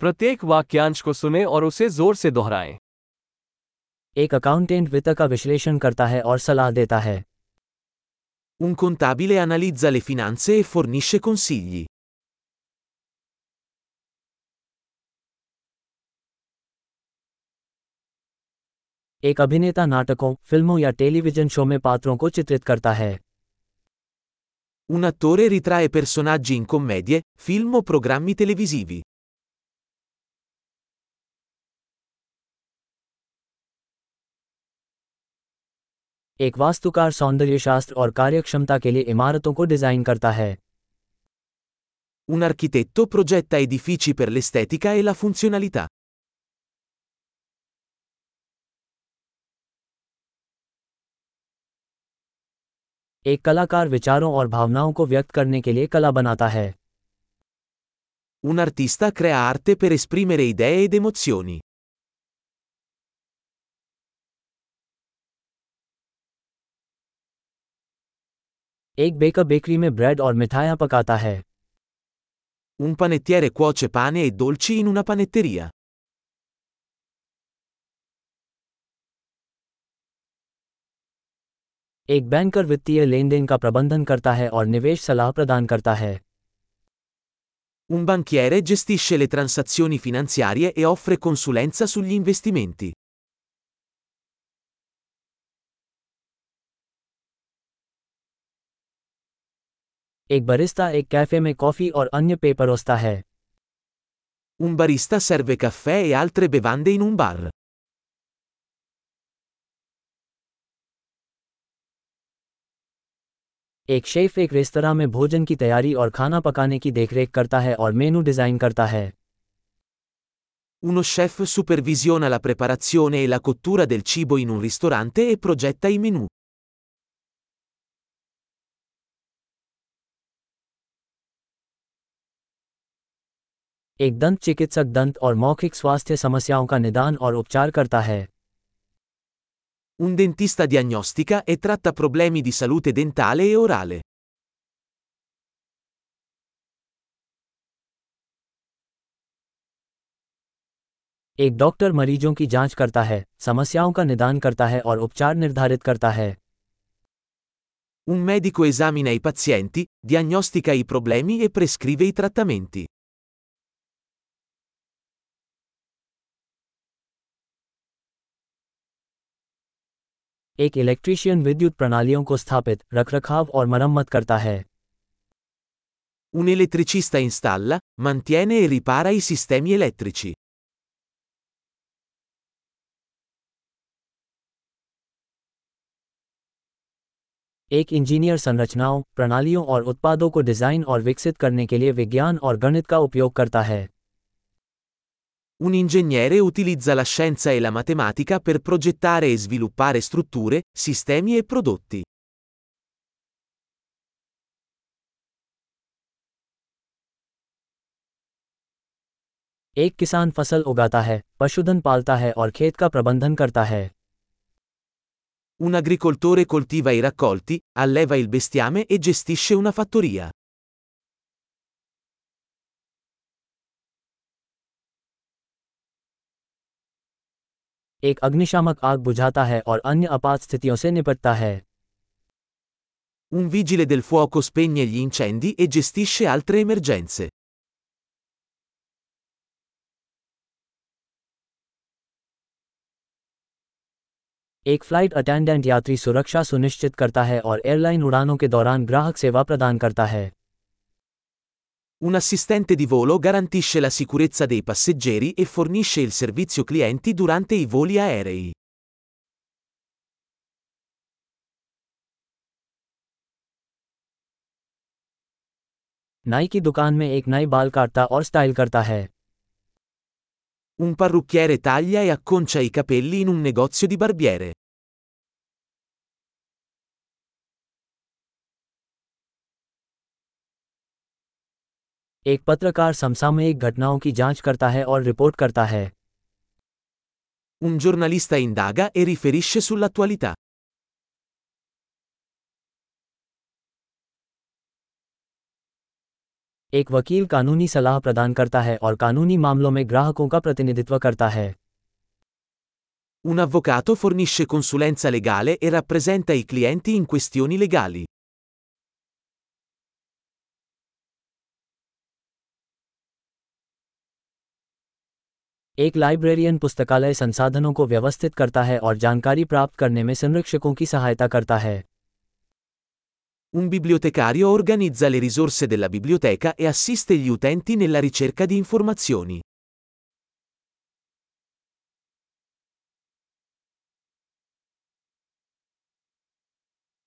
प्रत्येक वाक्यांश को सुने और उसे ज़ोर से दोहराएँ एक अकाउंटेंट वित्त का विश्लेषण करता है और सलाह देता है Un contabile analizza le finanze e fornisce consigli. एक अभिनेता नाटकों फ़िल्मों या टेलीविज़न शो में पात्रों को चित्रित करता है Un attore ritrae personaggi in commedie, film o programmi televisivi. एक वास्तुकार सौंदर्यशास्त्र और कार्यक्षमता के लिए इमारतों को डिज़ाइन करता है Un architetto progetta edifici per l'estetica e la funzionalità. एक कलाकार विचारों और भावनाओं को व्यक्त करने के लिए कला बनाता है Un artista crea arte per esprimere idee ed emozioni. एक बेकर बेकरी में ब्रेड और मिठाइयाँ पकाता है Un panettiere cuoce pane e dolci in una panetteria. एक बैंकर वित्तीय लेन देन का प्रबंधन करता है और निवेश सलाह प्रदान करता है Un banchiere gestisce le transazioni finanziarie e offre consulenza sugli investimenti. एक बरिस्ता एक कैफ़े में कॉफ़ी और अन्य पेय परोसता है Un barista serve caffè e altre bevande in un bar. एक शेफ एक रेस्तरा में भोजन की तैयारी और खाना पकाने की देखरेख करता है और मेनू डिज़ाइन करता है Uno chef supervisiona la preparazione e la cottura del cibo in un ristorante e progetta i menù. एक दंत चिकित्सक दंत और मौखिक स्वास्थ्य समस्याओं का निदान और उपचार करता है Un dentista diagnostica e tratta problemi di salute dentale e orale. एक डॉक्टर मरीजों की जाँच करता है समस्याओं का निदान करता है और उपचार निर्धारित करता है Un medico esamina i pazienti, diagnostica i problemi e prescrive i trattamenti. एक इलेक्ट्रीशियन विद्युत प्रणालियों को स्थापित रखरखाव और मरम्मत करता है Un elettricista installa, mantiene e ripara i sistemi elettrici. एक इंजीनियर संरचनाओं प्रणालियों और उत्पादों को डिज़ाइन और विकसित करने के लिए विज्ञान और गणित का उपयोग करता है Un ingegnere utilizza la scienza e la matematica per progettare e sviluppare strutture, sistemi e prodotti. एक किसान फसल उगाता है पशुधन पालता है और खेत का प्रबंधन करता है Un agricoltore coltiva i raccolti, alleva il bestiame e gestisce una fattoria. एक अग्निशामक आग बुझाता है और अन्य आपात स्थितियों से निपटता है Un vigile del fuoco spegne gli incendi e gestisce altre emergenze. एक फ़्लाइट अटेंडेंट यात्री सुरक्षा सुनिश्चित करता है और एयरलाइन उड़ानों के दौरान ग्राहक सेवा प्रदान करता है Un assistente di volo garantisce la sicurezza dei passeggeri e fornisce il servizio clienti durante i voli aerei. नाई की दुकान में एक नाई बाल काटता और स्टाइल करता है Un parrucchiere taglia e acconcia i capelli in un negozio di barbiere. एक पत्रकार समसामयिक घटनाओं की जाँच करता है और रिपोर्ट करता है Un giornalista indaga e riferisce sull'attualità. एक वकील कानूनी सलाह प्रदान करता है और कानूनी मामलों में ग्राहकों का प्रतिनिधित्व करता है Un avvocato fornisce consulenza legale e rappresenta i clienti in questioni legali. एक लाइब्रेरियन पुस्तकालय संसाधनों को व्यवस्थित करता है और जानकारी प्राप्त करने में संरक्षकों की सहायता करता है Un bibliotecario organizza le risorse della biblioteca e assiste gli utenti nella ricerca di informazioni.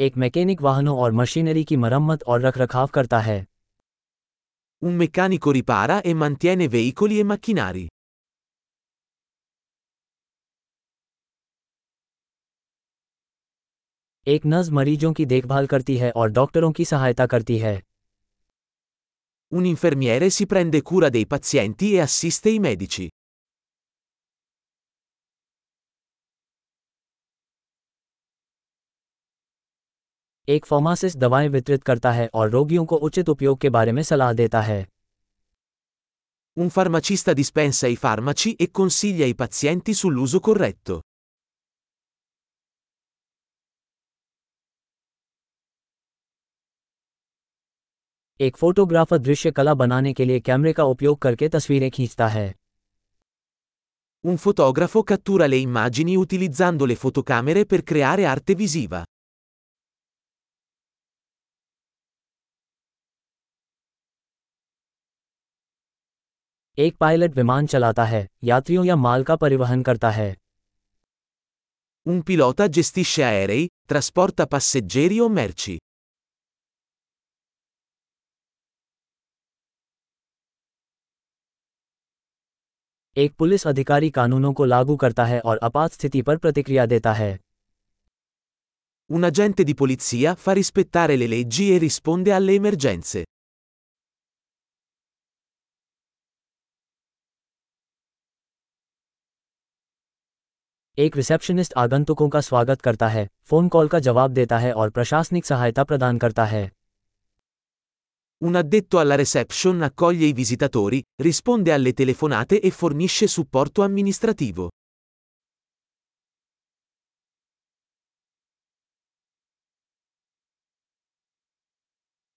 एक मैकेनिक वाहनों और मशीनरी की मरम्मत और रखरखाव करता है Un meccanico ripara e mantiene veicoli e macchinari. एक नर्स मरीजों की देखभाल करती है और डॉक्टरों की सहायता करती है Un infermiere si prende cura dei pazienti e assiste i medici. एक फार्मासिस्ट दवाएँ वितरित करता है और रोगियों को उचित उपयोग के बारे में सलाह देता है Un farmacista dispensa i farmaci e consiglia i pazienti sull'uso corretto. एक फोटोग्राफर दृश्य कला बनाने के लिए कैमरे का उपयोग करके तस्वीरें खींचता है Un fotografo cattura le immagini utilizzando le fotocamere per creare arte visiva. एक पायलट विमान चलाता है यात्रियों या माल का परिवहन करता है Un pilota gestisce aerei, trasporta passeggeri o merci. एक पुलिस अधिकारी कानूनों को लागू करता है और आपात स्थिति पर प्रतिक्रिया देता है Un agente di polizia fa rispettare le leggi e risponde alle emergenze. एक रिसेप्शनिस्ट आगंतुकों का स्वागत करता है फ़ोन कॉल का जवाब देता है और प्रशासनिक सहायता प्रदान करता है Un addetto alla reception accoglie i visitatori, risponde alle telefonate e fornisce supporto amministrativo.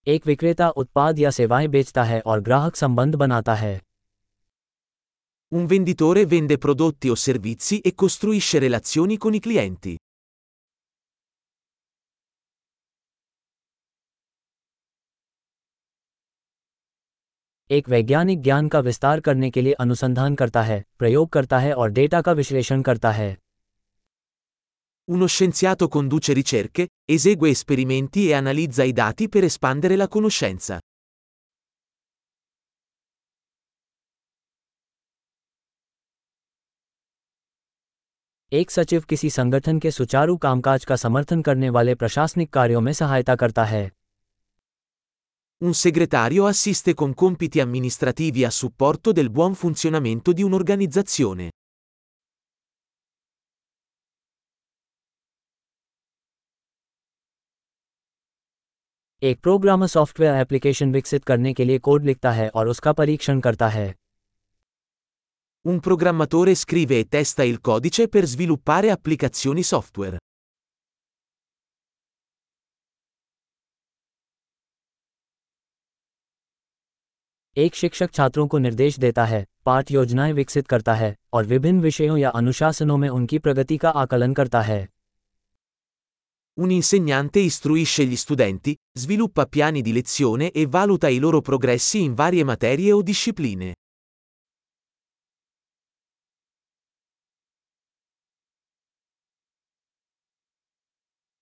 एक विक्रेता उत्पाद या सेवाएं बेचता है और ग्राहक संबंध बनाता है Un venditore vende prodotti o servizi e costruisce relazioni con i clienti. एक वैज्ञानिक ज्ञान का विस्तार करने के लिए अनुसंधान करता है प्रयोग करता है और डेटा का विश्लेषण करता है Uno scienziato conduce ricerche, esegue esperimenti e analizza i dati per espandere la conoscenza. एक सचिव किसी संगठन के सुचारू कामकाज का समर्थन करने वाले प्रशासनिक कार्यों में सहायता करता है Un segretario assiste con compiti amministrativi a supporto del buon funzionamento di un'organizzazione. एक प्रोग्रामर सॉफ्टवेयर एप्लीकेशन विकसित करने के लिए कोड लिखता है और उसका परीक्षण करता है Un programmatore scrive e testa il codice per sviluppare applicazioni software. एक शिक्षक छात्रों को निर्देश देता है पाठ योजनाएँ विकसित करता है और विभिन्न विषयों या अनुशासनों में उनकी प्रगति का आकलन करता है Un insegnante istruisce gli studenti, sviluppa piani di lezione e valuta i loro progressi in varie materie o discipline.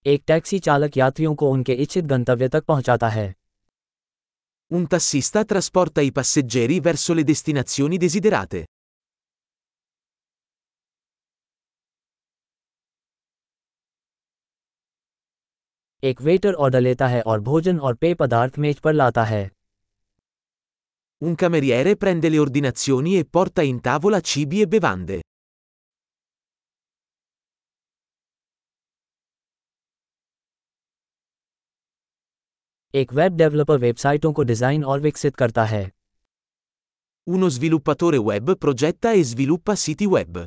एक टैक्सी चालक यात्रियों को उनके इच्छित गंतव्य तक पहुंचाता है Un tassista trasporta i passeggeri verso le destinazioni desiderate. एक वेटर ऑर्डर लेता है और भोजन और पेय पदार्थ मेज पर लाता है Un cameriere prende le ordinazioni e porta in tavola cibi e bevande. एक वेब डेवलपर वेबसाइटों को डिज़ाइन और विकसित करता है Uno sviluppatore web progetta e sviluppa siti web.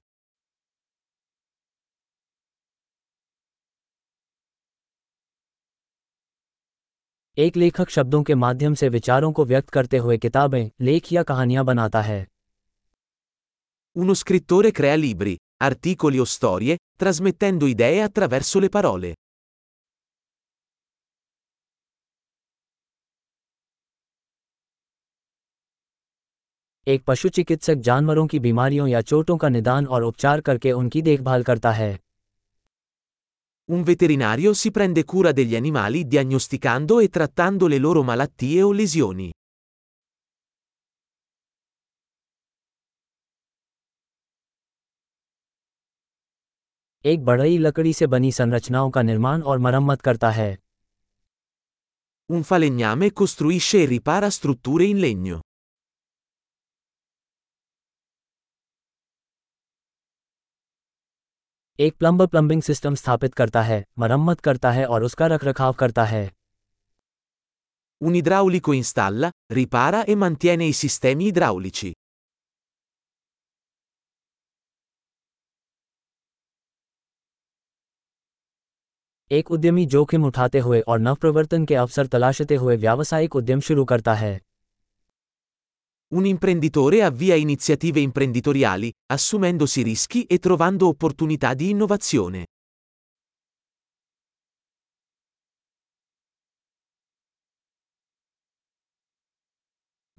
एक लेखक शब्दों के माध्यम से विचारों को व्यक्त करते हुए किताबें लेख या कहानियाँ बनाता है Uno scrittore crea libri, articoli o storie, trasmettendo idee attraverso le parole. एक पशु चिकित्सक जानवरों की बीमारियों या चोटों का निदान और उपचार करके उनकी देखभाल करता है Un veterinario si prende cura degli animali diagnosticando e trattando le loro malattie o lesioni. एक बढ़ई लकड़ी से बनी संरचनाओं का निर्माण और मरम्मत करता है Un falegname costruisce e ripara strutture in legno. एक प्लम्बर प्लम्बिंग सिस्टम स्थापित करता है मरम्मत करता है और उसका रखरखाव करता है Un idraulico installa, ripara e mantiene i sistemi idraulici. एक उद्यमी जोखिम उठाते हुए और नवप्रवर्तन के अवसर तलाशते हुए व्यावसायिक उद्यम शुरू करता है Un imprenditore avvia iniziative imprenditoriali, assumendosi rischi e trovando opportunità di innovazione.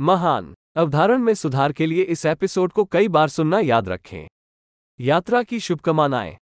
महान अवधारण में सुधार के लिए इस एपिसोड को कई बार सुनना याद रखें यात्रा की शुभकामनाएं